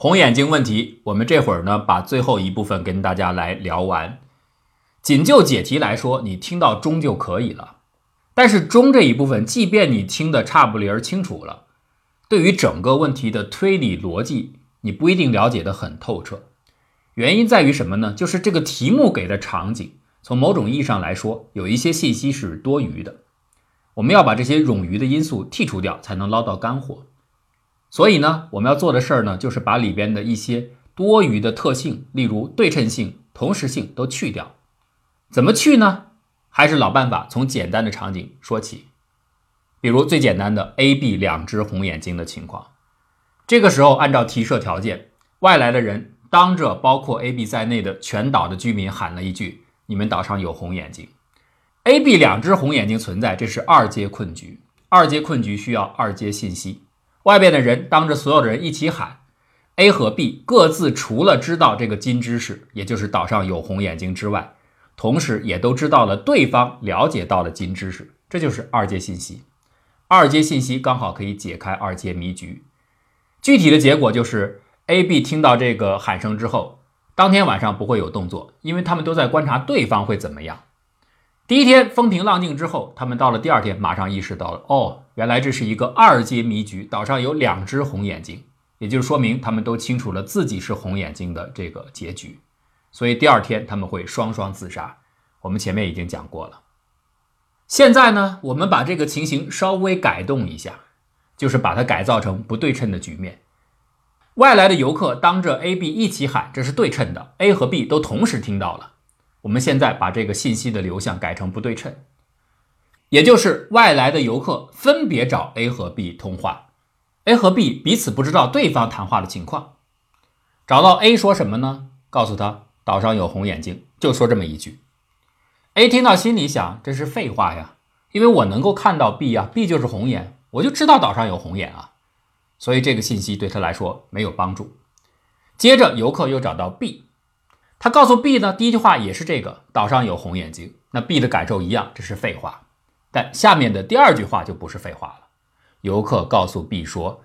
红眼睛问题，我们这会儿呢把最后一部分跟大家来聊完。仅就解题来说，你听到中就可以了。但是中这一部分，即便你听得差不离儿清楚了，对于整个问题的推理逻辑，你不一定了解得很透彻。原因在于什么呢？就是这个题目给的场景，从某种意义上来说，有一些信息是多余的。我们要把这些冗余的因素剔除掉，才能捞到干货。所以呢，我们要做的事儿呢，就是把里边的一些多余的特性，例如对称性、同时性都去掉。怎么去呢？还是老办法，从简单的场景说起。比如最简单的 A、B 两只红眼睛的情况。这个时候，按照提设条件，外来的人当着包括 A、B 在内的全岛的居民喊了一句：“你们岛上有红眼睛。”A、B 两只红眼睛存在，这是二阶困局。二阶困局需要二阶信息。外边的人当着所有的人一起喊：“A 和 B 各自除了知道这个金知识，也就是岛上有红眼睛之外。”同时，也都知道了对方了解到了金知识，这就是二阶信息。二阶信息刚好可以解开二阶迷局。具体的结果就是，A、B 听到这个喊声之后，当天晚上不会有动作，因为他们都在观察对方会怎么样。第一天风平浪静之后，他们到了第二天，马上意识到了，哦，原来这是一个二阶迷局，岛上有两只红眼睛，也就是说明他们都清楚了自己是红眼睛的这个结局。所以第二天他们会双双自杀，我们前面已经讲过了。现在呢，我们把这个情形稍微改动一下，就是把它改造成不对称的局面。外来的游客当着 A、B 一起喊，这是对称的，A 和 B 都同时听到了。我们现在把这个信息的流向改成不对称，也就是外来的游客分别找 A 和 B 通话，A 和 B 彼此不知道对方谈话的情况。找到 A 说什么呢？告诉他。岛上有红眼睛，就说这么一句。A 听到心里想，这是废话呀，因为我能够看到 B 呀，B 就是红眼，我就知道岛上有红眼啊，所以这个信息对他来说没有帮助。接着游客又找到 B，他告诉 B 呢，第一句话也是这个，岛上有红眼睛。那 B 的感受一样，这是废话。但下面的第二句话就不是废话了，游客告诉 B 说，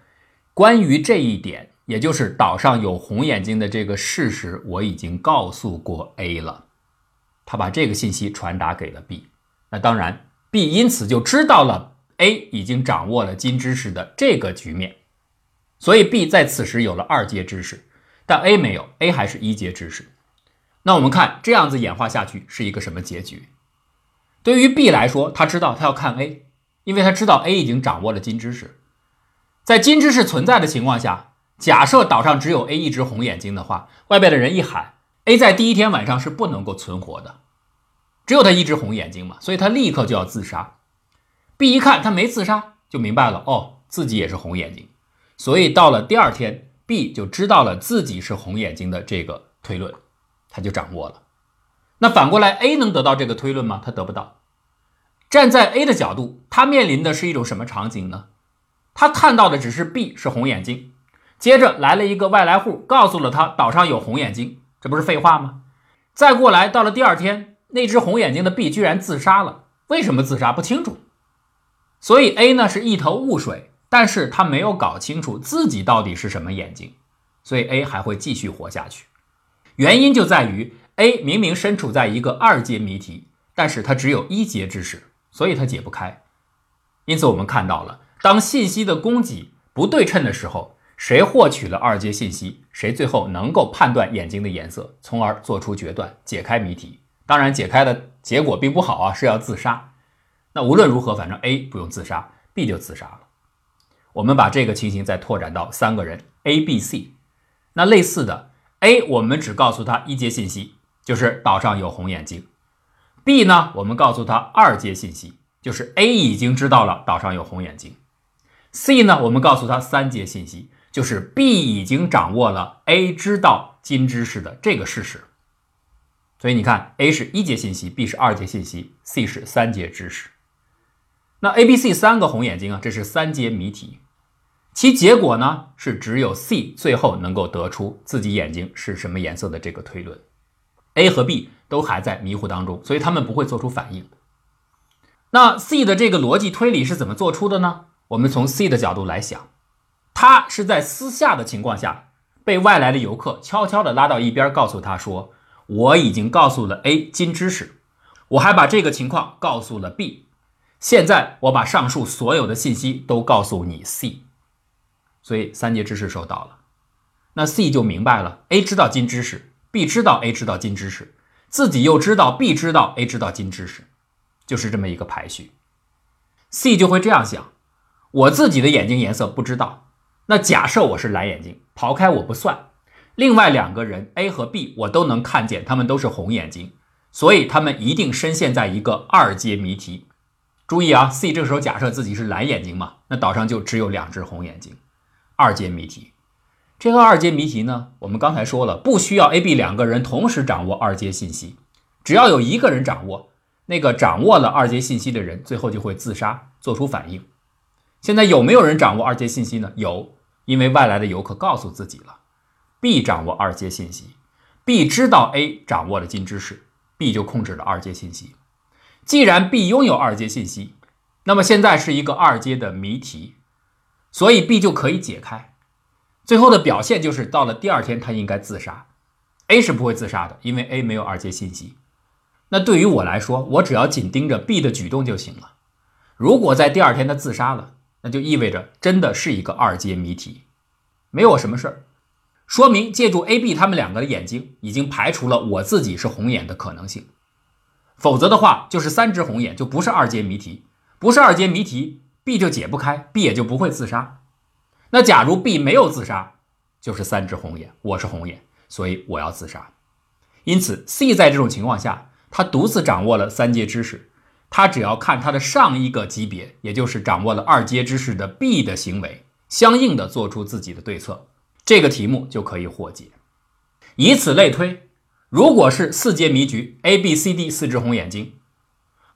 关于这一点。也就是岛上有红眼睛的这个事实，我已经告诉过 A 了，他把这个信息传达给了 B，那当然 B 因此就知道了 A 已经掌握了金知识的这个局面，所以 B 在此时有了二阶知识，但 A 没有，A 还是一阶知识。那我们看这样子演化下去是一个什么结局？对于 B 来说，他知道他要看 A，因为他知道 A 已经掌握了金知识，在金知识存在的情况下。假设岛上只有 A 一只红眼睛的话，外边的人一喊，A 在第一天晚上是不能够存活的，只有他一只红眼睛嘛，所以他立刻就要自杀。B 一看他没自杀，就明白了，哦，自己也是红眼睛，所以到了第二天，B 就知道了自己是红眼睛的这个推论，他就掌握了。那反过来，A 能得到这个推论吗？他得不到。站在 A 的角度，他面临的是一种什么场景呢？他看到的只是 B 是红眼睛。接着来了一个外来户，告诉了他岛上有红眼睛，这不是废话吗？再过来到了第二天，那只红眼睛的 B 居然自杀了，为什么自杀不清楚？所以 A 呢是一头雾水，但是他没有搞清楚自己到底是什么眼睛，所以 A 还会继续活下去。原因就在于 A 明明身处在一个二阶谜题，但是他只有一阶知识，所以他解不开。因此我们看到了，当信息的供给不对称的时候。谁获取了二阶信息，谁最后能够判断眼睛的颜色，从而做出决断，解开谜题。当然，解开的结果并不好啊，是要自杀。那无论如何，反正 A 不用自杀，B 就自杀了。我们把这个情形再拓展到三个人 A、B、C。那类似的，A 我们只告诉他一阶信息，就是岛上有红眼睛；B 呢，我们告诉他二阶信息，就是 A 已经知道了岛上有红眼睛；C 呢，我们告诉他三阶信息。就是 B 已经掌握了 A 知道金知识的这个事实，所以你看，A 是一阶信息，B 是二阶信息，C 是三阶知识。那 A、B、C 三个红眼睛啊，这是三阶谜题，其结果呢是只有 C 最后能够得出自己眼睛是什么颜色的这个推论，A 和 B 都还在迷糊当中，所以他们不会做出反应。那 C 的这个逻辑推理是怎么做出的呢？我们从 C 的角度来想。他是在私下的情况下被外来的游客悄悄地拉到一边，告诉他说：“我已经告诉了 A 金知识，我还把这个情况告诉了 B，现在我把上述所有的信息都告诉你 C。”所以三节知识收到了，那 C 就明白了：A 知道金知识，B 知道 A 知道金知识，自己又知道 B 知道 A 知道金知识，就是这么一个排序。C 就会这样想：我自己的眼睛颜色不知道。那假设我是蓝眼睛，刨开我不算，另外两个人 A 和 B 我都能看见，他们都是红眼睛，所以他们一定深陷在一个二阶谜题。注意啊，C 这个时候假设自己是蓝眼睛嘛，那岛上就只有两只红眼睛，二阶谜题。这个二阶谜题呢，我们刚才说了，不需要 A、B 两个人同时掌握二阶信息，只要有一个人掌握，那个掌握了二阶信息的人最后就会自杀，做出反应。现在有没有人掌握二阶信息呢？有，因为外来的游客告诉自己了。B 掌握二阶信息，B 知道 A 掌握了金知识，B 就控制了二阶信息。既然 B 拥有二阶信息，那么现在是一个二阶的谜题，所以 B 就可以解开。最后的表现就是到了第二天，他应该自杀。A 是不会自杀的，因为 A 没有二阶信息。那对于我来说，我只要紧盯着 B 的举动就行了。如果在第二天他自杀了，那就意味着真的是一个二阶谜题，没有什么事儿，说明借助 A、B 他们两个的眼睛，已经排除了我自己是红眼的可能性。否则的话，就是三只红眼就不是二阶谜题，不是二阶谜题，B 就解不开，B 也就不会自杀。那假如 B 没有自杀，就是三只红眼，我是红眼，所以我要自杀。因此，C 在这种情况下，他独自掌握了三阶知识。他只要看他的上一个级别，也就是掌握了二阶知识的 B 的行为，相应的做出自己的对策，这个题目就可以获解。以此类推，如果是四阶谜局，A、B、C、D 四只红眼睛，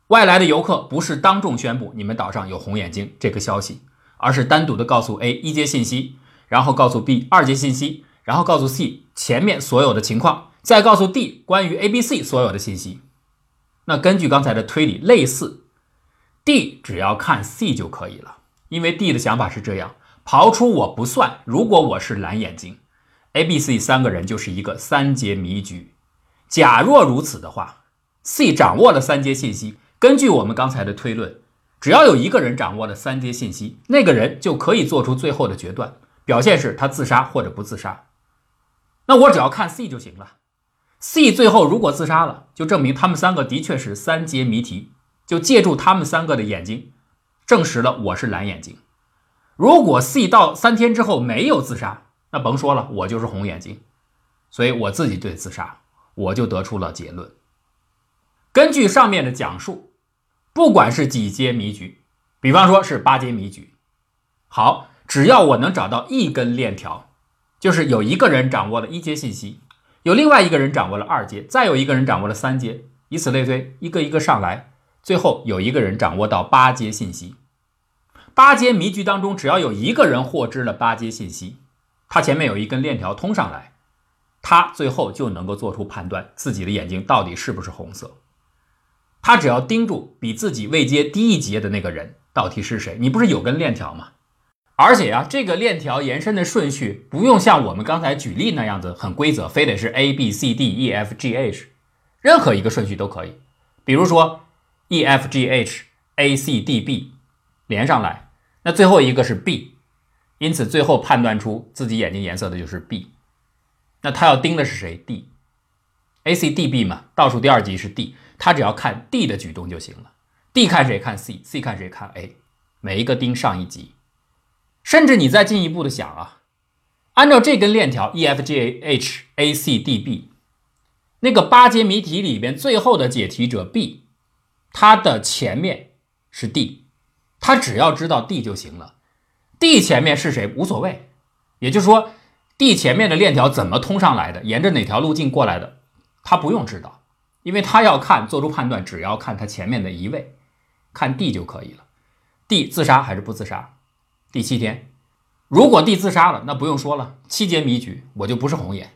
外来的游客不是当众宣布你们岛上有红眼睛这个消息，而是单独的告诉 A 一阶信息，然后告诉 B 二阶信息，然后告诉 C 前面所有的情况，再告诉 D 关于 A、B、C 所有的信息。那根据刚才的推理，类似 D 只要看 C 就可以了，因为 D 的想法是这样：刨出我不算，如果我是蓝眼睛，A、B、C 三个人就是一个三阶迷局。假若如此的话，C 掌握了三阶信息，根据我们刚才的推论，只要有一个人掌握了三阶信息，那个人就可以做出最后的决断，表现是他自杀或者不自杀。那我只要看 C 就行了。C 最后如果自杀了，就证明他们三个的确是三阶谜题，就借助他们三个的眼睛，证实了我是蓝眼睛。如果 C 到三天之后没有自杀，那甭说了，我就是红眼睛，所以我自己对自杀，我就得出了结论。根据上面的讲述，不管是几阶谜局，比方说是八阶谜局，好，只要我能找到一根链条，就是有一个人掌握了一阶信息。有另外一个人掌握了二阶，再有一个人掌握了三阶，以此类推，一个一个上来，最后有一个人掌握到八阶信息。八阶谜局当中，只要有一个人获知了八阶信息，他前面有一根链条通上来，他最后就能够做出判断，自己的眼睛到底是不是红色。他只要盯住比自己位阶低一阶的那个人到底是谁，你不是有根链条吗？而且呀，这个链条延伸的顺序不用像我们刚才举例那样子很规则，非得是 A B C D E F G H，任何一个顺序都可以。比如说 E F G H A C D B 连上来，那最后一个是 B，因此最后判断出自己眼睛颜色的就是 B。那他要盯的是谁？D，A C D B 嘛，倒数第二级是 D，他只要看 D 的举动就行了。D 看谁看 C，C 看谁看 A，每一个盯上一级。甚至你再进一步的想啊，按照这根链条 E F G H A C D B，那个八阶谜题里边最后的解题者 B，它的前面是 D，他只要知道 D 就行了，D 前面是谁无所谓，也就是说 D 前面的链条怎么通上来的，沿着哪条路径过来的，他不用知道，因为他要看做出判断，只要看他前面的一位，看 D 就可以了，D 自杀还是不自杀？第七天，如果 D 自杀了，那不用说了，七阶谜局我就不是红眼。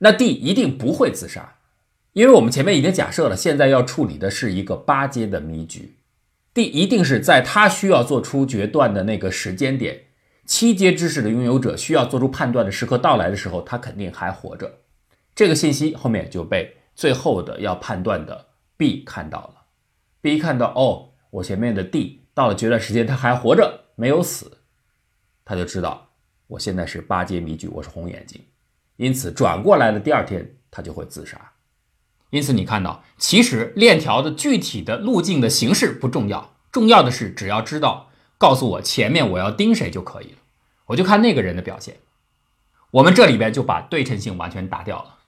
那 D 一定不会自杀，因为我们前面已经假设了，现在要处理的是一个八阶的迷局，D 一定是在他需要做出决断的那个时间点，七阶知识的拥有者需要做出判断的时刻到来的时候，他肯定还活着。这个信息后面就被最后的要判断的 B 看到了。B 看到哦，我前面的 D 到了决断时间他还活着，没有死，他就知道我现在是八阶迷局，我是红眼睛。因此转过来的第二天他就会自杀。因此你看到，其实链条的具体的路径的形式不重要，重要的是只要知道告诉我前面我要盯谁就可以了。我就看那个人的表现，我们这里边就把对称性完全打掉了。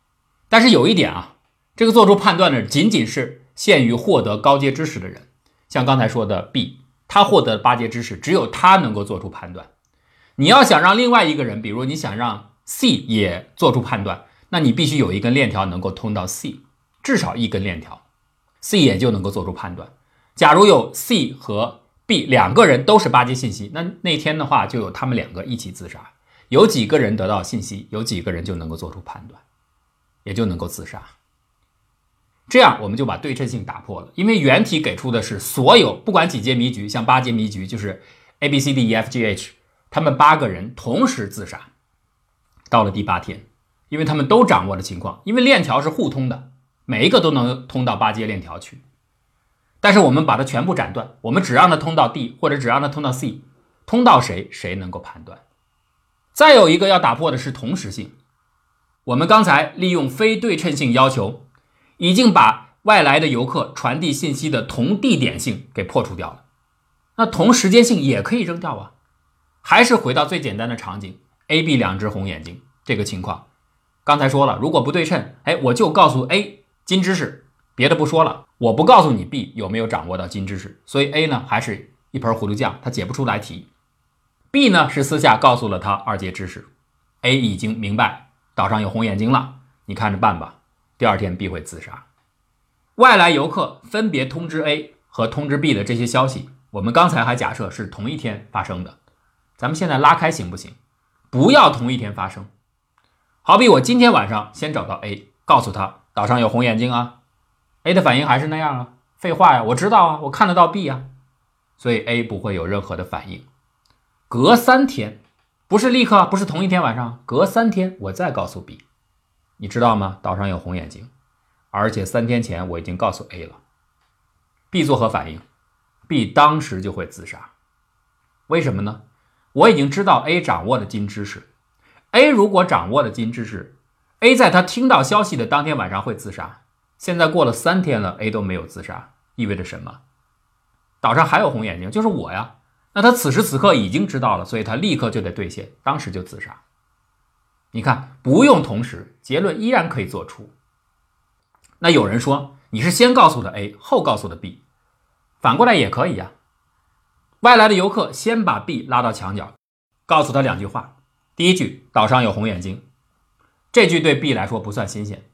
但是有一点啊，这个做出判断的仅仅是限于获得高阶知识的人，像刚才说的 B，他获得八阶知识，只有他能够做出判断。你要想让另外一个人，比如你想让 C 也做出判断，那你必须有一根链条能够通到 C，至少一根链条，C 也就能够做出判断。假如有 C 和 B 两个人都是八阶信息，那那天的话就有他们两个一起自杀。有几个人得到信息，有几个人就能够做出判断，也就能够自杀。这样我们就把对称性打破了，因为原题给出的是所有不管几阶迷局，像八阶迷局就是 A B C D E F G H，他们八个人同时自杀，到了第八天，因为他们都掌握了情况，因为链条是互通的，每一个都能通到八阶链条去。但是我们把它全部斩断，我们只让它通到 D，或者只让它通到 C，通到谁谁能够判断。再有一个要打破的是同时性。我们刚才利用非对称性要求，已经把外来的游客传递信息的同地点性给破除掉了。那同时间性也可以扔掉啊，还是回到最简单的场景：A、B 两只红眼睛这个情况。刚才说了，如果不对称，哎，我就告诉 A 金知识。别的不说了，我不告诉你 B 有没有掌握到金知识，所以 A 呢还是一盆糊涂酱，他解不出来题。B 呢是私下告诉了他二阶知识，A 已经明白岛上有红眼睛了，你看着办吧。第二天 B 会自杀。外来游客分别通知 A 和通知 B 的这些消息，我们刚才还假设是同一天发生的，咱们现在拉开行不行？不要同一天发生。好比我今天晚上先找到 A，告诉他岛上有红眼睛啊。A 的反应还是那样啊，废话呀，我知道啊，我看得到 B 啊，所以 A 不会有任何的反应。隔三天，不是立刻，不是同一天晚上，隔三天我再告诉 B，你知道吗？岛上有红眼睛，而且三天前我已经告诉 A 了。B 作何反应？B 当时就会自杀。为什么呢？我已经知道 A 掌握的金知识，A 如果掌握了金知识，A 在他听到消息的当天晚上会自杀。现在过了三天了，A 都没有自杀，意味着什么？岛上还有红眼睛，就是我呀。那他此时此刻已经知道了，所以他立刻就得兑现，当时就自杀。你看，不用同时，结论依然可以做出。那有人说你是先告诉的 A，后告诉的 B，反过来也可以呀。外来的游客先把 B 拉到墙角，告诉他两句话。第一句，岛上有红眼睛，这句对 B 来说不算新鲜。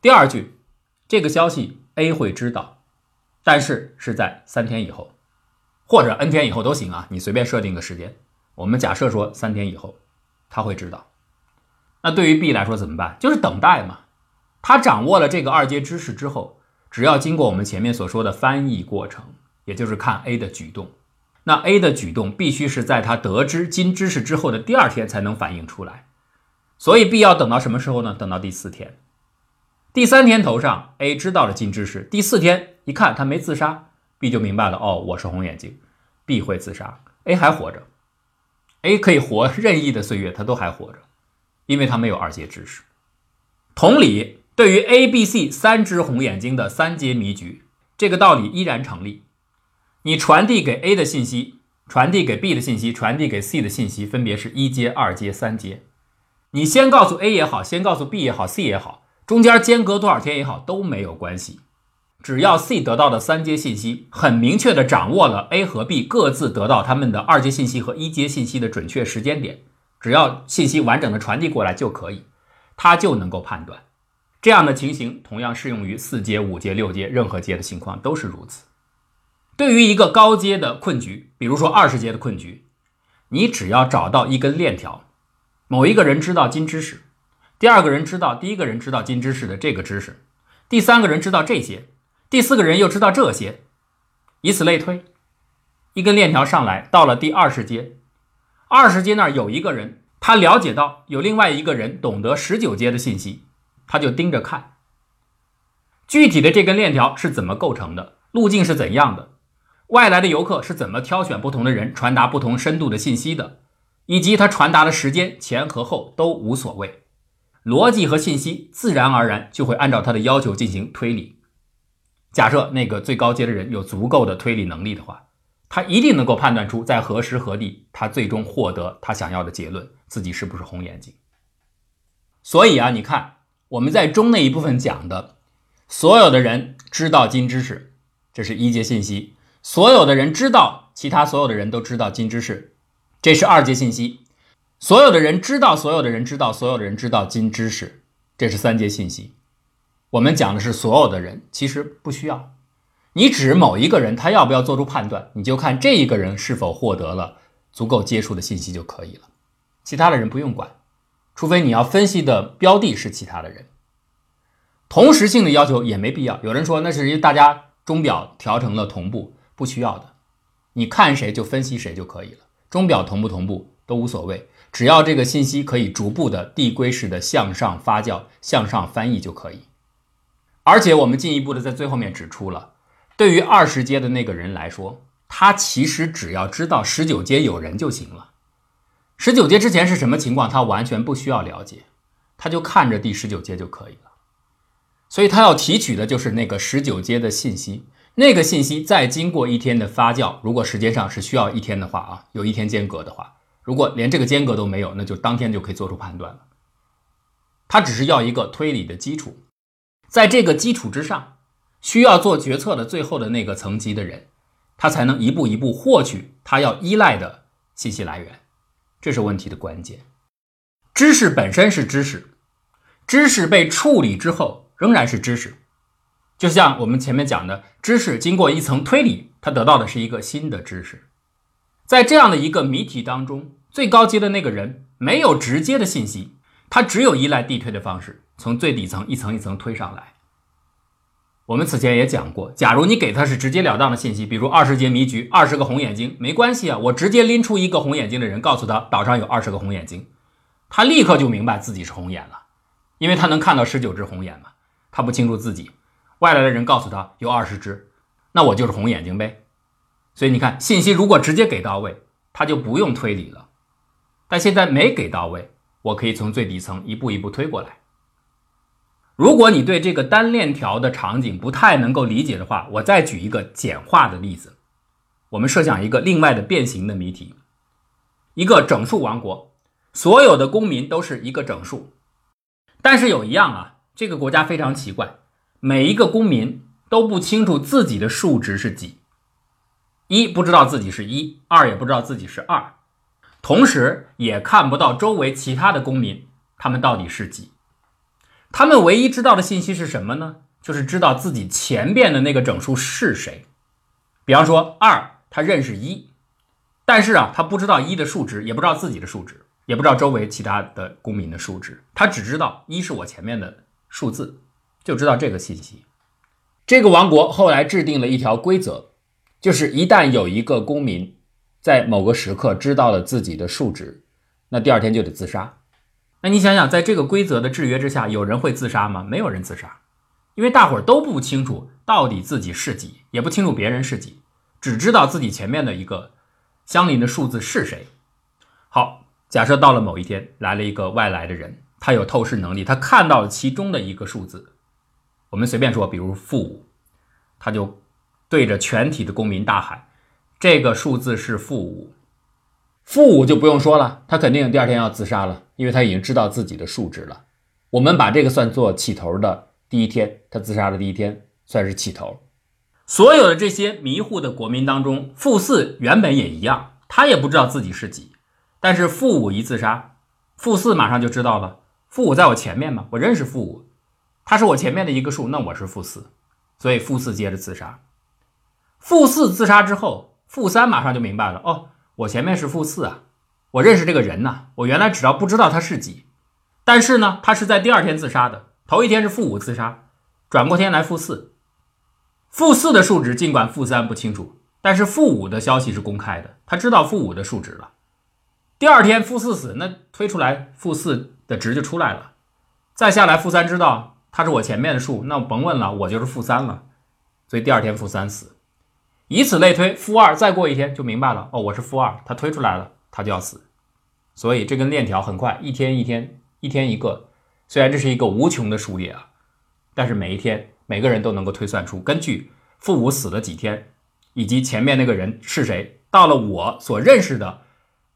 第二句。这个消息 A 会知道，但是是在三天以后，或者 n 天以后都行啊，你随便设定个时间。我们假设说三天以后他会知道。那对于 B 来说怎么办？就是等待嘛。他掌握了这个二阶知识之后，只要经过我们前面所说的翻译过程，也就是看 A 的举动，那 A 的举动必须是在他得知金知识之后的第二天才能反映出来。所以 B 要等到什么时候呢？等到第四天。第三天头上，A 知道了金知识。第四天一看他没自杀，B 就明白了。哦，我是红眼睛，B 会自杀，A 还活着，A 可以活任意的岁月，他都还活着，因为他没有二阶知识。同理，对于 A、B、C 三只红眼睛的三阶迷局，这个道理依然成立。你传递给 A 的信息，传递给 B 的信息，传递给 C 的信息，分别是一阶、二阶、三阶。你先告诉 A 也好，先告诉 B 也好，C 也好。中间间隔多少天也好都没有关系，只要 C 得到的三阶信息很明确的掌握了 A 和 B 各自得到他们的二阶信息和一阶信息的准确时间点，只要信息完整的传递过来就可以，他就能够判断。这样的情形同样适用于四阶、五阶、六阶任何阶的情况都是如此。对于一个高阶的困局，比如说二十阶的困局，你只要找到一根链条，某一个人知道金知识。第二个人知道第一个人知道金知识的这个知识，第三个人知道这些，第四个人又知道这些，以此类推，一根链条上来到了第二十阶，二十阶那儿有一个人，他了解到有另外一个人懂得十九阶的信息，他就盯着看。具体的这根链条是怎么构成的？路径是怎样的？外来的游客是怎么挑选不同的人传达不同深度的信息的？以及他传达的时间前和后都无所谓，逻辑和信息自然而然就会按照他的要求进行推理。假设那个最高阶的人有足够的推理能力的话，他一定能够判断出在何时何地他最终获得他想要的结论，自己是不是红眼睛。所以啊，你看我们在中那一部分讲的，所有的人知道金知识，这是一阶信息；所有的人知道，其他所有的人都知道金知识，这是二阶信息；所有的人知道，所有的人知道，所有的人知道金知识，这是三阶信息。我们讲的是所有的人，其实不需要。你指某一个人，他要不要做出判断，你就看这一个人是否获得了足够接触的信息就可以了。其他的人不用管，除非你要分析的标的是其他的人。同时性的要求也没必要。有人说那是因为大家钟表调成了同步，不需要的。你看谁就分析谁就可以了。钟表同不同步都无所谓，只要这个信息可以逐步的递归式的向上发酵、向上翻译就可以。而且我们进一步的在最后面指出了，对于二十阶的那个人来说，他其实只要知道十九阶有人就行了。十九阶之前是什么情况，他完全不需要了解，他就看着第十九阶就可以了。所以他要提取的就是那个十九阶的信息，那个信息再经过一天的发酵，如果时间上是需要一天的话啊，有一天间隔的话，如果连这个间隔都没有，那就当天就可以做出判断了。他只是要一个推理的基础。在这个基础之上，需要做决策的最后的那个层级的人，他才能一步一步获取他要依赖的信息来源，这是问题的关键。知识本身是知识，知识被处理之后仍然是知识，就像我们前面讲的，知识经过一层推理，他得到的是一个新的知识。在这样的一个谜题当中，最高阶的那个人没有直接的信息，他只有依赖递推的方式。从最底层一层一层推上来。我们此前也讲过，假如你给他是直截了当的信息，比如二十节迷局，二十个红眼睛，没关系啊，我直接拎出一个红眼睛的人，告诉他岛上有二十个红眼睛，他立刻就明白自己是红眼了，因为他能看到十九只红眼嘛，他不清楚自己。外来的人告诉他有二十只，那我就是红眼睛呗。所以你看，信息如果直接给到位，他就不用推理了。但现在没给到位，我可以从最底层一步一步推过来。如果你对这个单链条的场景不太能够理解的话，我再举一个简化的例子。我们设想一个另外的变形的谜题：一个整数王国，所有的公民都是一个整数，但是有一样啊，这个国家非常奇怪，每一个公民都不清楚自己的数值是几，一不知道自己是一，二也不知道自己是二，同时也看不到周围其他的公民，他们到底是几。他们唯一知道的信息是什么呢？就是知道自己前边的那个整数是谁。比方说二，他认识一，但是啊，他不知道一的数值，也不知道自己的数值，也不知道周围其他的公民的数值，他只知道一是我前面的数字，就知道这个信息。这个王国后来制定了一条规则，就是一旦有一个公民在某个时刻知道了自己的数值，那第二天就得自杀。那你想想，在这个规则的制约之下，有人会自杀吗？没有人自杀，因为大伙儿都不清楚到底自己是几，也不清楚别人是几，只知道自己前面的一个相邻的数字是谁。好，假设到了某一天来了一个外来的人，他有透视能力，他看到了其中的一个数字，我们随便说，比如负五，他就对着全体的公民大喊：“这个数字是负五。”负五就不用说了，他肯定第二天要自杀了，因为他已经知道自己的数值了。我们把这个算作起头的第一天，他自杀的第一天算是起头。所有的这些迷糊的国民当中，负四原本也一样，他也不知道自己是几，但是负五一自杀，负四马上就知道了，负五在我前面嘛，我认识负五，他是我前面的一个数，那我是负四，所以负四接着自杀。负四自杀之后，负三马上就明白了，哦。我前面是负四啊，我认识这个人呐。我原来只要不知道他是几，但是呢，他是在第二天自杀的。头一天是负五自杀，转过天来负四。负四的数值尽管负三不清楚，但是负五的消息是公开的，他知道负五的数值了。第二天负四死，那推出来负四的值就出来了。再下来负三知道他是我前面的数，那我甭问了，我就是负三了。所以第二天负三死，以此类推，负二再过一天就明白了。哦，我是负二，它推出来了，它就要死。所以这根链条很快，一天一天，一天一个。虽然这是一个无穷的数列啊，但是每一天每个人都能够推算出，根据负五死了几天，以及前面那个人是谁，到了我所认识的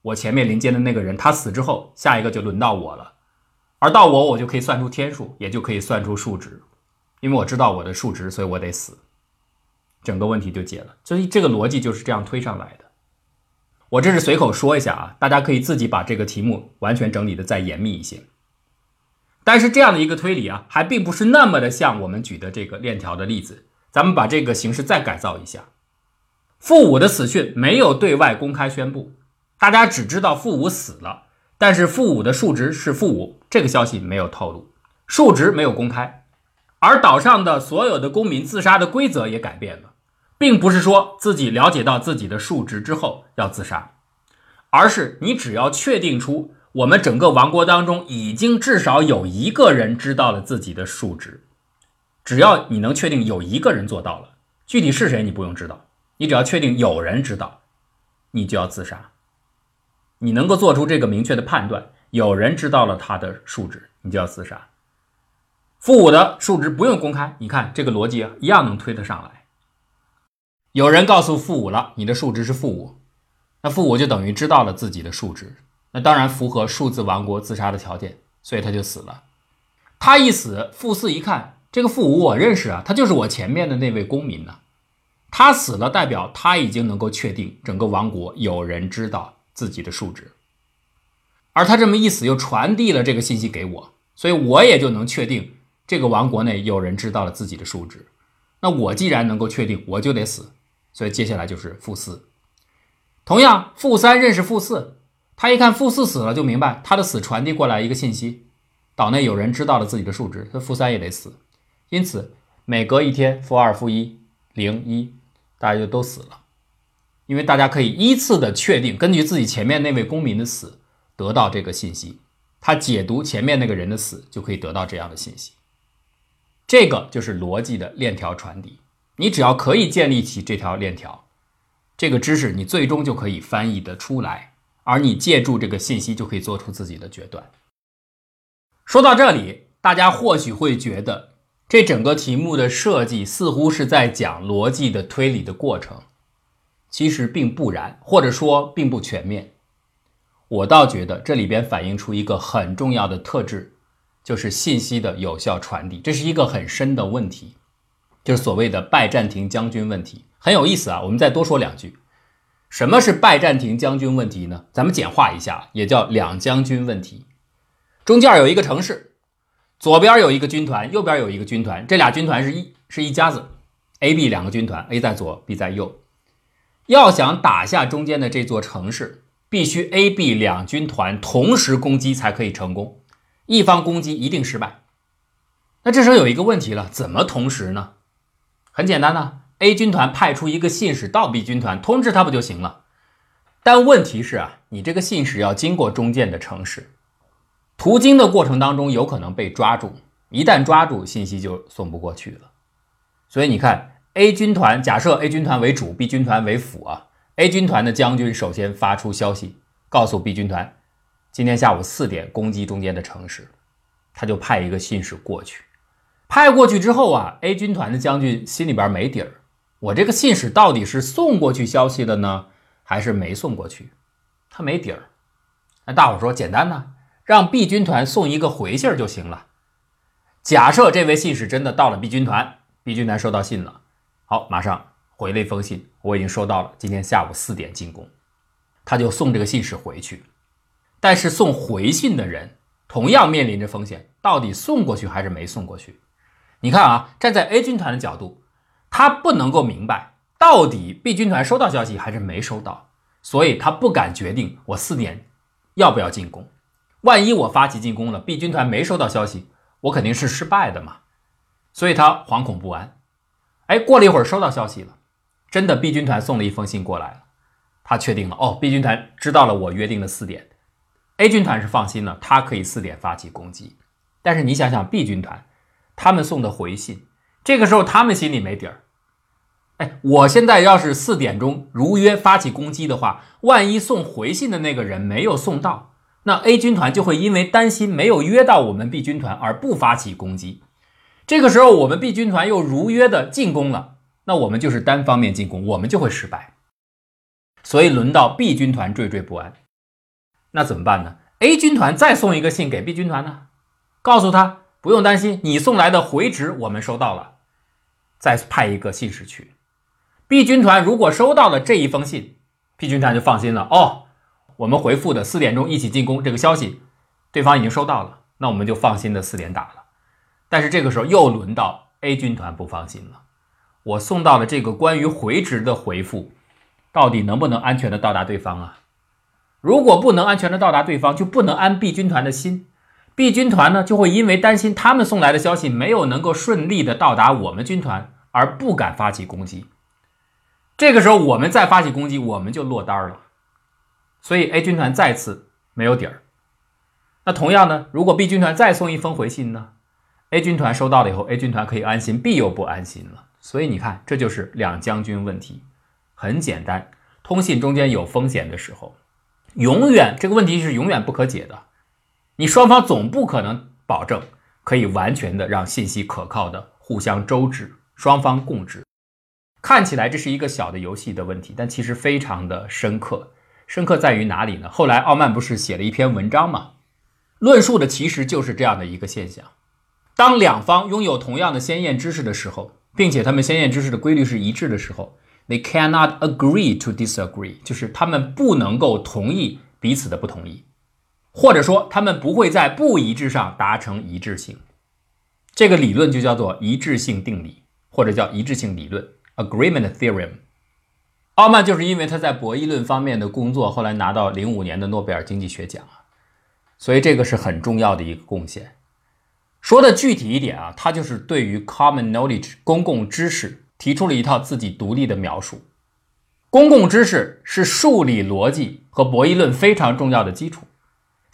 我前面临间的那个人，他死之后，下一个就轮到我了。而到我，我就可以算出天数，也就可以算出数值，因为我知道我的数值，所以我得死。整个问题就解了。所以这个逻辑就是这样推上来的。我这是随口说一下啊，大家可以自己把这个题目完全整理的再严密一些。但是这样的一个推理啊，还并不是那么的像我们举的这个链条的例子。咱们把这个形式再改造一下：负五的死讯没有对外公开宣布，大家只知道负五死了，但是负五的数值是负五，这个消息没有透露，数值没有公开。而岛上的所有的公民自杀的规则也改变了。并不是说自己了解到自己的数值之后要自杀，而是你只要确定出我们整个王国当中已经至少有一个人知道了自己的数值，只要你能确定有一个人做到了，具体是谁你不用知道，你只要确定有人知道，你就要自杀。你能够做出这个明确的判断，有人知道了他的数值，你就要自杀。负五的数值不用公开，你看这个逻辑，一样能推得上来。有人告诉负五了，你的数值是负五，那负五就等于知道了自己的数值，那当然符合数字王国自杀的条件，所以他就死了。他一死，负四一看，这个负五我认识啊，他就是我前面的那位公民呢。他死了，代表他已经能够确定整个王国有人知道自己的数值，而他这么一死，又传递了这个信息给我，所以我也就能确定这个王国内有人知道了自己的数值。那我既然能够确定，我就得死。所以接下来就是负四，同样负三认识负四，他一看负四死了，就明白他的死传递过来一个信息，岛内有人知道了自己的数值，他负三也得死。因此每隔一天负二、负一、零一，大家就都死了，因为大家可以依次的确定，根据自己前面那位公民的死得到这个信息，他解读前面那个人的死就可以得到这样的信息。这个就是逻辑的链条传递。你只要可以建立起这条链条，这个知识你最终就可以翻译的出来，而你借助这个信息就可以做出自己的决断。说到这里，大家或许会觉得这整个题目的设计似乎是在讲逻辑的推理的过程，其实并不然，或者说并不全面。我倒觉得这里边反映出一个很重要的特质，就是信息的有效传递，这是一个很深的问题。就是所谓的拜占庭将军问题，很有意思啊。我们再多说两句，什么是拜占庭将军问题呢？咱们简化一下，也叫两将军问题。中间有一个城市，左边有一个军团，右边有一个军团，这俩军团是一是一家子，A、B 两个军团，A 在左，B 在右。要想打下中间的这座城市，必须 A、B 两军团同时攻击才可以成功，一方攻击一定失败。那这时候有一个问题了，怎么同时呢？很简单呐，A 军团派出一个信使到 B 军团通知他不就行了？但问题是啊，你这个信使要经过中间的城市，途经的过程当中有可能被抓住，一旦抓住，信息就送不过去了。所以你看，A 军团假设 A 军团为主，B 军团为辅啊。A 军团的将军首先发出消息，告诉 B 军团，今天下午四点攻击中间的城市，他就派一个信使过去。派过去之后啊，A 军团的将军心里边没底儿，我这个信使到底是送过去消息的呢，还是没送过去？他没底儿。那大伙说简单呐，让 B 军团送一个回信就行了。假设这位信使真的到了 B 军团，B 军团收到信了，好，马上回了一封信，我已经收到了，今天下午四点进攻，他就送这个信使回去。但是送回信的人同样面临着风险，到底送过去还是没送过去？你看啊，站在 A 军团的角度，他不能够明白到底 B 军团收到消息还是没收到，所以他不敢决定我四点要不要进攻。万一我发起进攻了，B 军团没收到消息，我肯定是失败的嘛，所以他惶恐不安。哎，过了一会儿收到消息了，真的 B 军团送了一封信过来了，他确定了哦，B 军团知道了我约定的四点，A 军团是放心了，他可以四点发起攻击。但是你想想 B 军团，他们送的回信，这个时候他们心里没底儿。哎，我现在要是四点钟如约发起攻击的话，万一送回信的那个人没有送到，那 A 军团就会因为担心没有约到我们 B 军团而不发起攻击。这个时候我们 B 军团又如约的进攻了，那我们就是单方面进攻，我们就会失败。所以轮到 B 军团惴惴不安，那怎么办呢？A 军团再送一个信给 B 军团呢？告诉他不用担心，你送来的回执我们收到了，再派一个信使去。B 军团如果收到了这一封信，B 军团就放心了。哦，我们回复的四点钟一起进攻这个消息，对方已经收到了，那我们就放心的四点打了。但是这个时候又轮到 A 军团不放心了，我送到了这个关于回执的回复，到底能不能安全的到达对方啊？如果不能安全的到达对方，就不能安 B 军团的心。B 军团呢，就会因为担心他们送来的消息没有能够顺利的到达我们军团，而不敢发起攻击。这个时候，我们再发起攻击，我们就落单了。所以 A 军团再次没有底儿。那同样呢，如果 B 军团再送一封回信呢？A 军团收到了以后，A 军团可以安心，B 又不安心了。所以你看，这就是两将军问题。很简单，通信中间有风险的时候，永远这个问题是永远不可解的。你双方总不可能保证可以完全的让信息可靠的互相周知，双方共知。看起来这是一个小的游戏的问题，但其实非常的深刻。深刻在于哪里呢？后来奥曼不是写了一篇文章吗？论述的其实就是这样的一个现象：当两方拥有同样的先验知识的时候，并且他们先验知识的规律是一致的时候，they cannot agree to disagree，就是他们不能够同意彼此的不同意。或者说，他们不会在不一致上达成一致性，这个理论就叫做一致性定理，或者叫一致性理论 （agreement theorem）。奥曼就是因为他在博弈论方面的工作，后来拿到零五年的诺贝尔经济学奖啊，所以这个是很重要的一个贡献。说的具体一点啊，他就是对于 common knowledge 公共知识提出了一套自己独立的描述。公共知识是数理逻辑和博弈论非常重要的基础。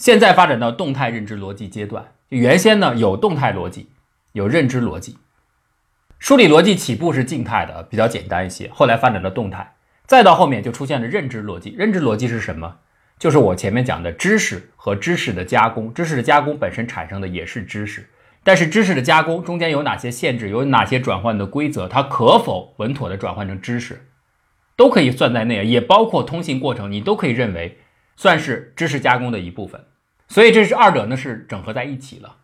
现在发展到动态认知逻辑阶段，原先呢有动态逻辑，有认知逻辑。梳理逻辑起步是静态的，比较简单一些，后来发展到动态，再到后面就出现了认知逻辑。认知逻辑是什么？就是我前面讲的知识和知识的加工，知识的加工本身产生的也是知识，但是知识的加工中间有哪些限制，有哪些转换的规则，它可否稳妥的转换成知识，都可以算在内，也包括通信过程，你都可以认为算是知识加工的一部分。所以这是二者呢是整合在一起了，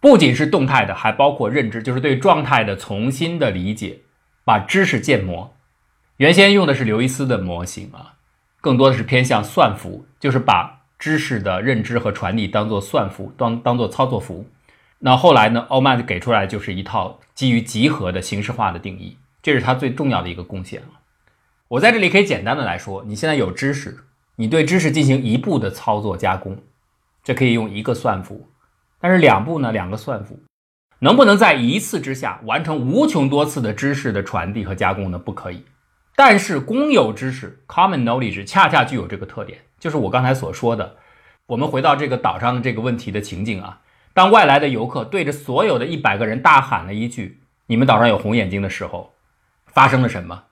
不仅是动态的，还包括认知，就是对状态的重新的理解，把知识建模。原先用的是刘易斯的模型啊，更多的是偏向算符，就是把知识的认知和传递当做算符，当当做操作符。那后来呢，奥曼给出来就是一套基于集合的形式化的定义，这是他最重要的一个贡献。我在这里可以简单的来说，你现在有知识，你对知识进行一步的操作加工。这可以用一个算符，但是两步呢？两个算符能不能在一次之下完成无穷多次的知识的传递和加工呢？不可以。但是公有知识 （common knowledge） 恰恰具有这个特点，就是我刚才所说的。我们回到这个岛上的这个问题的情境啊，当外来的游客对着所有的一百个人大喊了一句“你们岛上有红眼睛”的时候，发生了什么？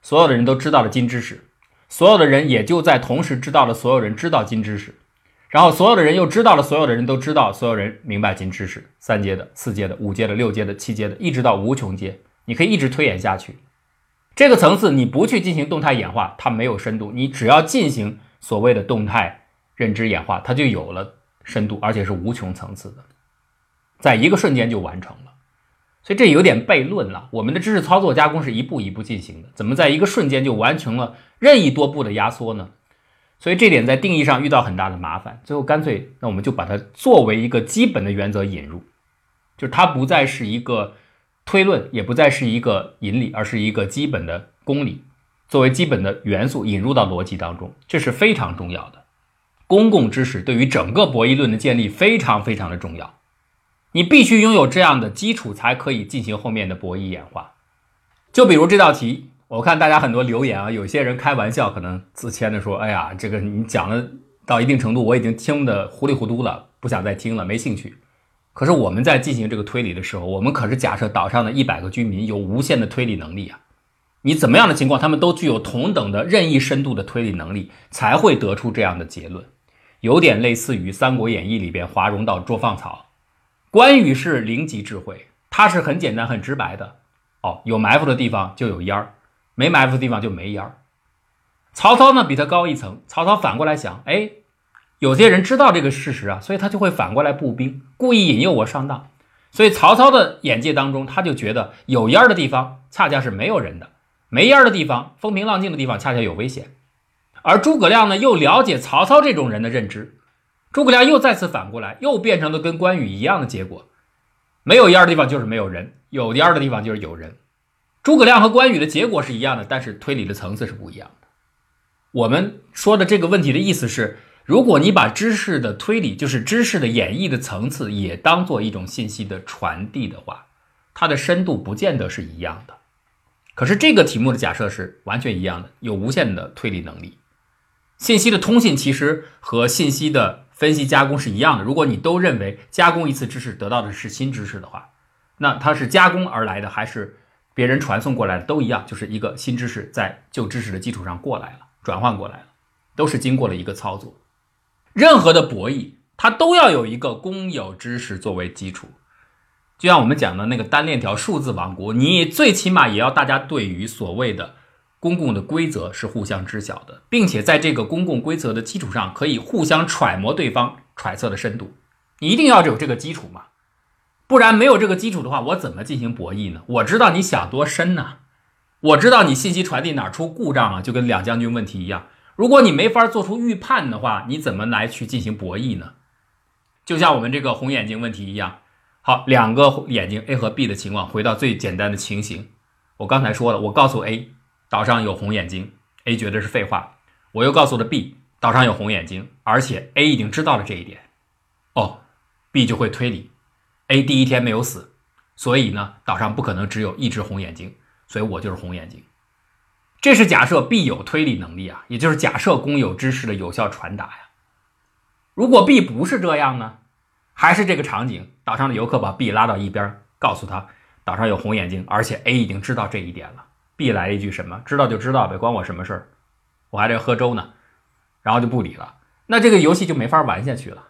所有的人都知道了金知识，所有的人也就在同时知道了所有人知道金知识。然后所有的人又知道了，所有的人都知道，所有人明白金知识，三阶的、四阶的、五阶的、六阶的、七阶的，一直到无穷阶，你可以一直推演下去。这个层次你不去进行动态演化，它没有深度；你只要进行所谓的动态认知演化，它就有了深度，而且是无穷层次的，在一个瞬间就完成了。所以这有点悖论了。我们的知识操作加工是一步一步进行的，怎么在一个瞬间就完成了任意多步的压缩呢？所以这点在定义上遇到很大的麻烦，最后干脆那我们就把它作为一个基本的原则引入，就是它不再是一个推论，也不再是一个引理，而是一个基本的公理，作为基本的元素引入到逻辑当中，这是非常重要的。公共知识对于整个博弈论的建立非常非常的重要，你必须拥有这样的基础，才可以进行后面的博弈演化。就比如这道题。我看大家很多留言啊，有些人开玩笑，可能自谦的说：“哎呀，这个你讲的到一定程度，我已经听得糊里糊涂了，不想再听了，没兴趣。可是我们在进行这个推理的时候，我们可是假设岛上的一百个居民有无限的推理能力啊。你怎么样的情况，他们都具有同等的任意深度的推理能力，才会得出这样的结论。有点类似于《三国演义》里边华容道捉放草，关羽是零级智慧，他是很简单很直白的。哦，有埋伏的地方就有烟儿，没埋伏的地方就没烟儿。曹操呢比他高一层，曹操反过来想，哎，有些人知道这个事实啊，所以他就会反过来步兵，故意引诱我上当。所以曹操的眼界当中，他就觉得有烟儿的地方恰恰是没有人的。没烟儿的地方，风平浪静的地方，恰恰有危险。而诸葛亮呢，又了解曹操这种人的认知，诸葛亮又再次反过来，又变成了跟关羽一样的结果：没有烟儿的地方就是没有人，有烟儿的地方就是有人。诸葛亮和关羽的结果是一样的，但是推理的层次是不一样的。我们说的这个问题的意思是，如果你把知识的推理，就是知识的演绎的层次，也当做一种信息的传递的话，它的深度不见得是一样的。可是这个题目的假设是完全一样的，有无限的推理能力。信息的通信其实和信息的分析加工是一样的。如果你都认为加工一次知识得到的是新知识的话，那它是加工而来的还是别人传送过来的都一样，就是一个新知识在旧知识的基础上过来了，转换过来了，都是经过了一个操作。任何的博弈，它都要有一个公有知识作为基础。就像我们讲的那个单链条数字王国，你最起码也要大家对于所谓的公共的规则是互相知晓的，并且在这个公共规则的基础上可以互相揣摩对方揣测的深度。你一定要有这个基础嘛，不然没有这个基础的话，我怎么进行博弈呢？我知道你想多深呢，我知道你信息传递哪出故障啊，就跟两将军问题一样。如果你没法做出预判的话，你怎么来去进行博弈呢？就像我们这个红眼睛问题一样。好，两个眼睛 A 和 B 的情况，回到最简单的情形。我刚才说了，我告诉 A 岛上有红眼睛，A 觉得是废话。我又告诉了 B 岛上有红眼睛，而且 A 已经知道了这一点。哦，B 就会推理，A 第一天没有死，所以呢，岛上不可能只有一只红眼睛，所以我就是红眼睛。这是假设 B 有推理能力啊，也就是假设公有知识的有效传达呀。如果 B 不是这样呢？还是这个场景，岛上的游客把 B 拉到一边，告诉他岛上有红眼睛，而且 A 已经知道这一点了。B 来了一句什么？知道就知道呗，关我什么事儿？我还得喝粥呢。然后就不理了。那这个游戏就没法玩下去了。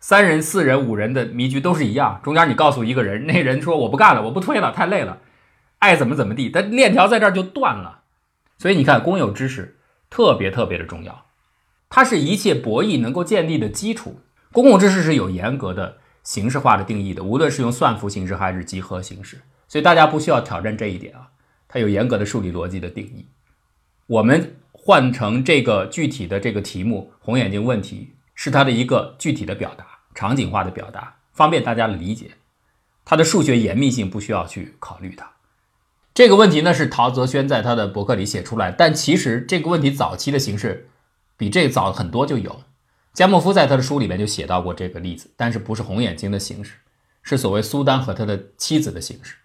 三人、四人、五人的迷局都是一样，中间你告诉一个人，那人说我不干了，我不推了，太累了，爱怎么怎么地，但链条在这儿就断了。所以你看，公有知识特别特别的重要，它是一切博弈能够建立的基础。公共知识是有严格的形式化的定义的，无论是用算符形式还是集合形式，所以大家不需要挑战这一点啊。它有严格的数理逻辑的定义。我们换成这个具体的这个题目“红眼睛问题”，是它的一个具体的表达，场景化的表达，方便大家的理解。它的数学严密性不需要去考虑它。这个问题呢是陶泽轩在他的博客里写出来，但其实这个问题早期的形式比这早很多就有。加莫夫在他的书里面就写到过这个例子，但是不是红眼睛的形式，是所谓苏丹和他的妻子的形式。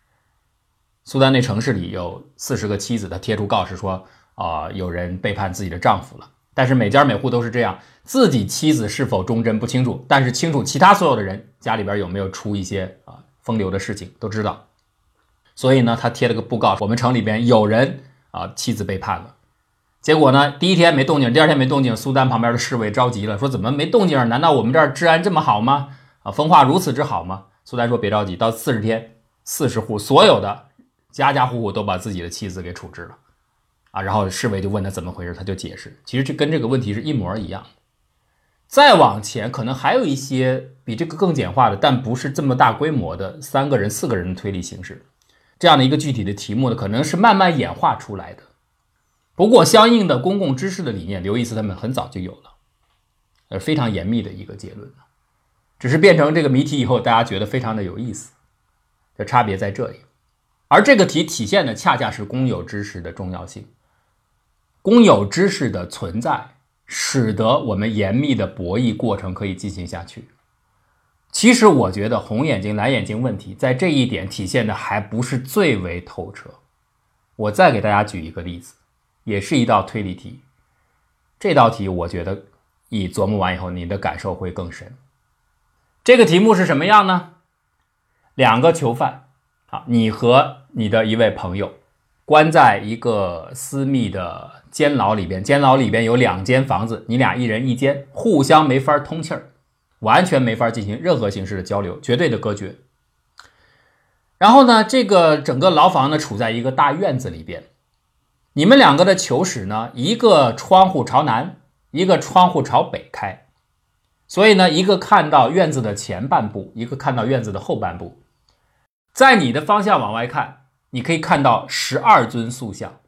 苏丹那城市里有四十个妻子，他贴出告示说啊，有人背叛自己的丈夫了。但是每家每户都是这样，自己妻子是否忠贞不清楚，但是清楚其他所有的人家里边有没有出一些啊风流的事情都知道。所以呢，他贴了个布告，我们城里边有人啊妻子背叛了。结果呢？第一天没动静，第二天没动静，苏丹旁边的侍卫着急了，说：“怎么没动静？难道我们这儿治安这么好吗？啊，风化如此之好吗？”苏丹说：“别着急，到四十天，四十户所有的家家户户都把自己的妻子给处置了，啊，然后侍卫就问他怎么回事，他就解释，其实这跟这个问题是一模一样。再往前，可能还有一些比这个更简化的，但不是这么大规模的三个人、四个人的推理形式，这样的一个具体的题目呢，可能是慢慢演化出来的。”不过，相应的公共知识的理念，刘易斯他们很早就有了，呃，非常严密的一个结论只是变成这个谜题以后，大家觉得非常的有意思，的差别在这里。而这个题体现的恰恰是公有知识的重要性，公有知识的存在，使得我们严密的博弈过程可以进行下去。其实，我觉得红眼睛、蓝眼睛问题在这一点体现的还不是最为透彻。我再给大家举一个例子。也是一道推理题，这道题我觉得你琢磨完以后，你的感受会更深。这个题目是什么样呢？两个囚犯，啊，你和你的一位朋友关在一个私密的监牢里边，监牢里边有两间房子，你俩一人一间，互相没法通气儿，完全没法进行任何形式的交流，绝对的隔绝。然后呢，这个整个牢房呢处在一个大院子里边，你们两个的囚室呢，一个窗户朝南，一个窗户朝北开，所以呢，一个看到院子的前半部，一个看到院子的后半部。在你的方向往外看，你可以看到十二尊塑像，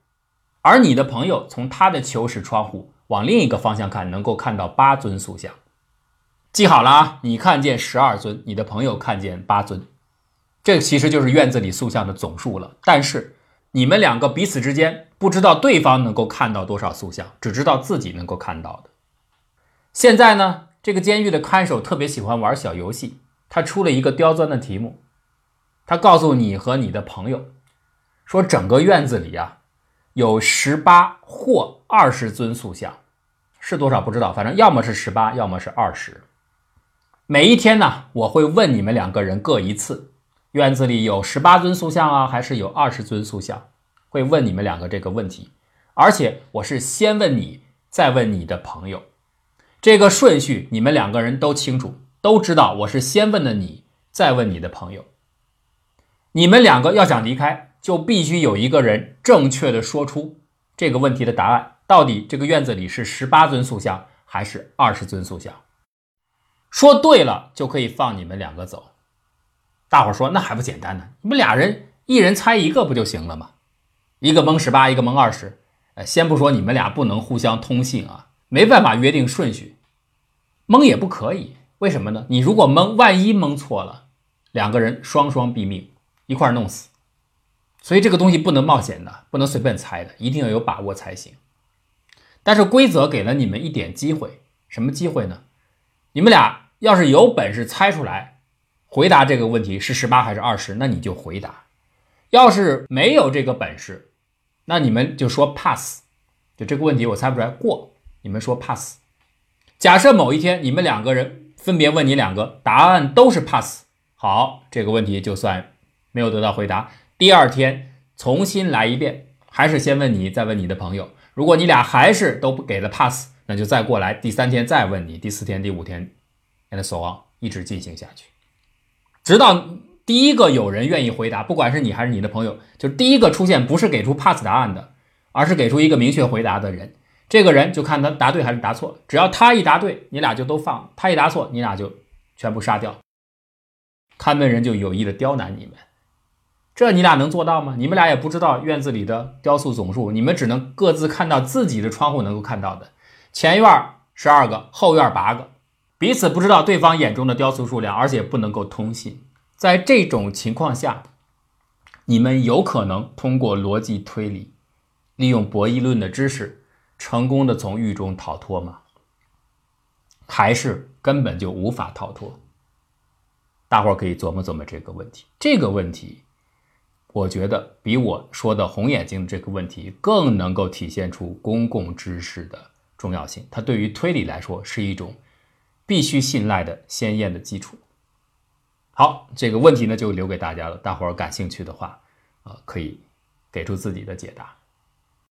而你的朋友从他的囚室窗户往另一个方向看，能够看到八尊塑像。记好了啊，你看见十二尊，你的朋友看见八尊。这其实就是院子里塑像的总数了，但是你们两个彼此之间不知道对方能够看到多少塑像，只知道自己能够看到的。现在呢，这个监狱的看守特别喜欢玩小游戏，他出了一个刁钻的题目，他告诉你和你的朋友说，整个院子里啊有十八或二十尊塑像，是多少不知道，反正要么是十八，要么是二十。每一天呢，我会问你们两个人各一次。院子里有十八尊塑像啊，还是有二十尊塑像？会问你们两个这个问题，而且我是先问你，再问你的朋友，这个顺序你们两个人都清楚，都知道。我是先问的你，再问你的朋友。你们两个要想离开，就必须有一个人正确的说出这个问题的答案：到底这个院子里是十八尊塑像还是二十尊塑像？说对了，就可以放你们两个走。大伙说那还不简单呢？你们俩人一人猜一个不就行了吗？一个蒙十八，一个蒙二十。呃，先不说你们俩不能互相通信啊，没办法约定顺序，蒙也不可以。为什么呢？你如果蒙，万一蒙错了，两个人双双毙命，一块弄死。所以这个东西不能冒险的，不能随便猜的，一定要有把握才行。但是规则给了你们一点机会，什么机会呢？你们俩要是有本事猜出来。回答这个问题是十八还是二十？那你就回答。要是没有这个本事，那你们就说 pass。就这个问题我猜不出来过，你们说 pass。假设某一天你们两个人分别问你两个，答案都是 pass，好，这个问题就算没有得到回答。第二天重新来一遍，还是先问你，再问你的朋友。如果你俩还是都不给了 pass，那就再过来。第三天再问你，第四天、第五天，and so on，一直进行下去。直到第一个有人愿意回答，不管是你还是你的朋友，就第一个出现不是给出 pass 答案的，而是给出一个明确回答的人，这个人就看他答对还是答错。只要他一答对，你俩就都放；他一答错，你俩就全部杀掉。看门人就有意的刁难你们，这你俩能做到吗？你们俩也不知道院子里的雕塑总数，你们只能各自看到自己的窗户能够看到的，前院十二个，后院八个。彼此不知道对方眼中的雕塑数量，而且不能够通信。在这种情况下，你们有可能通过逻辑推理，利用博弈论的知识，成功的从狱中逃脱吗？还是根本就无法逃脱？大伙儿可以琢磨琢磨这个问题。这个问题，我觉得比我说的红眼睛这个问题更能够体现出公共知识的重要性。它对于推理来说是一种。必须信赖的鲜艳的基础。好，这个问题呢就留给大家了。大伙儿感兴趣的话，呃，可以给出自己的解答。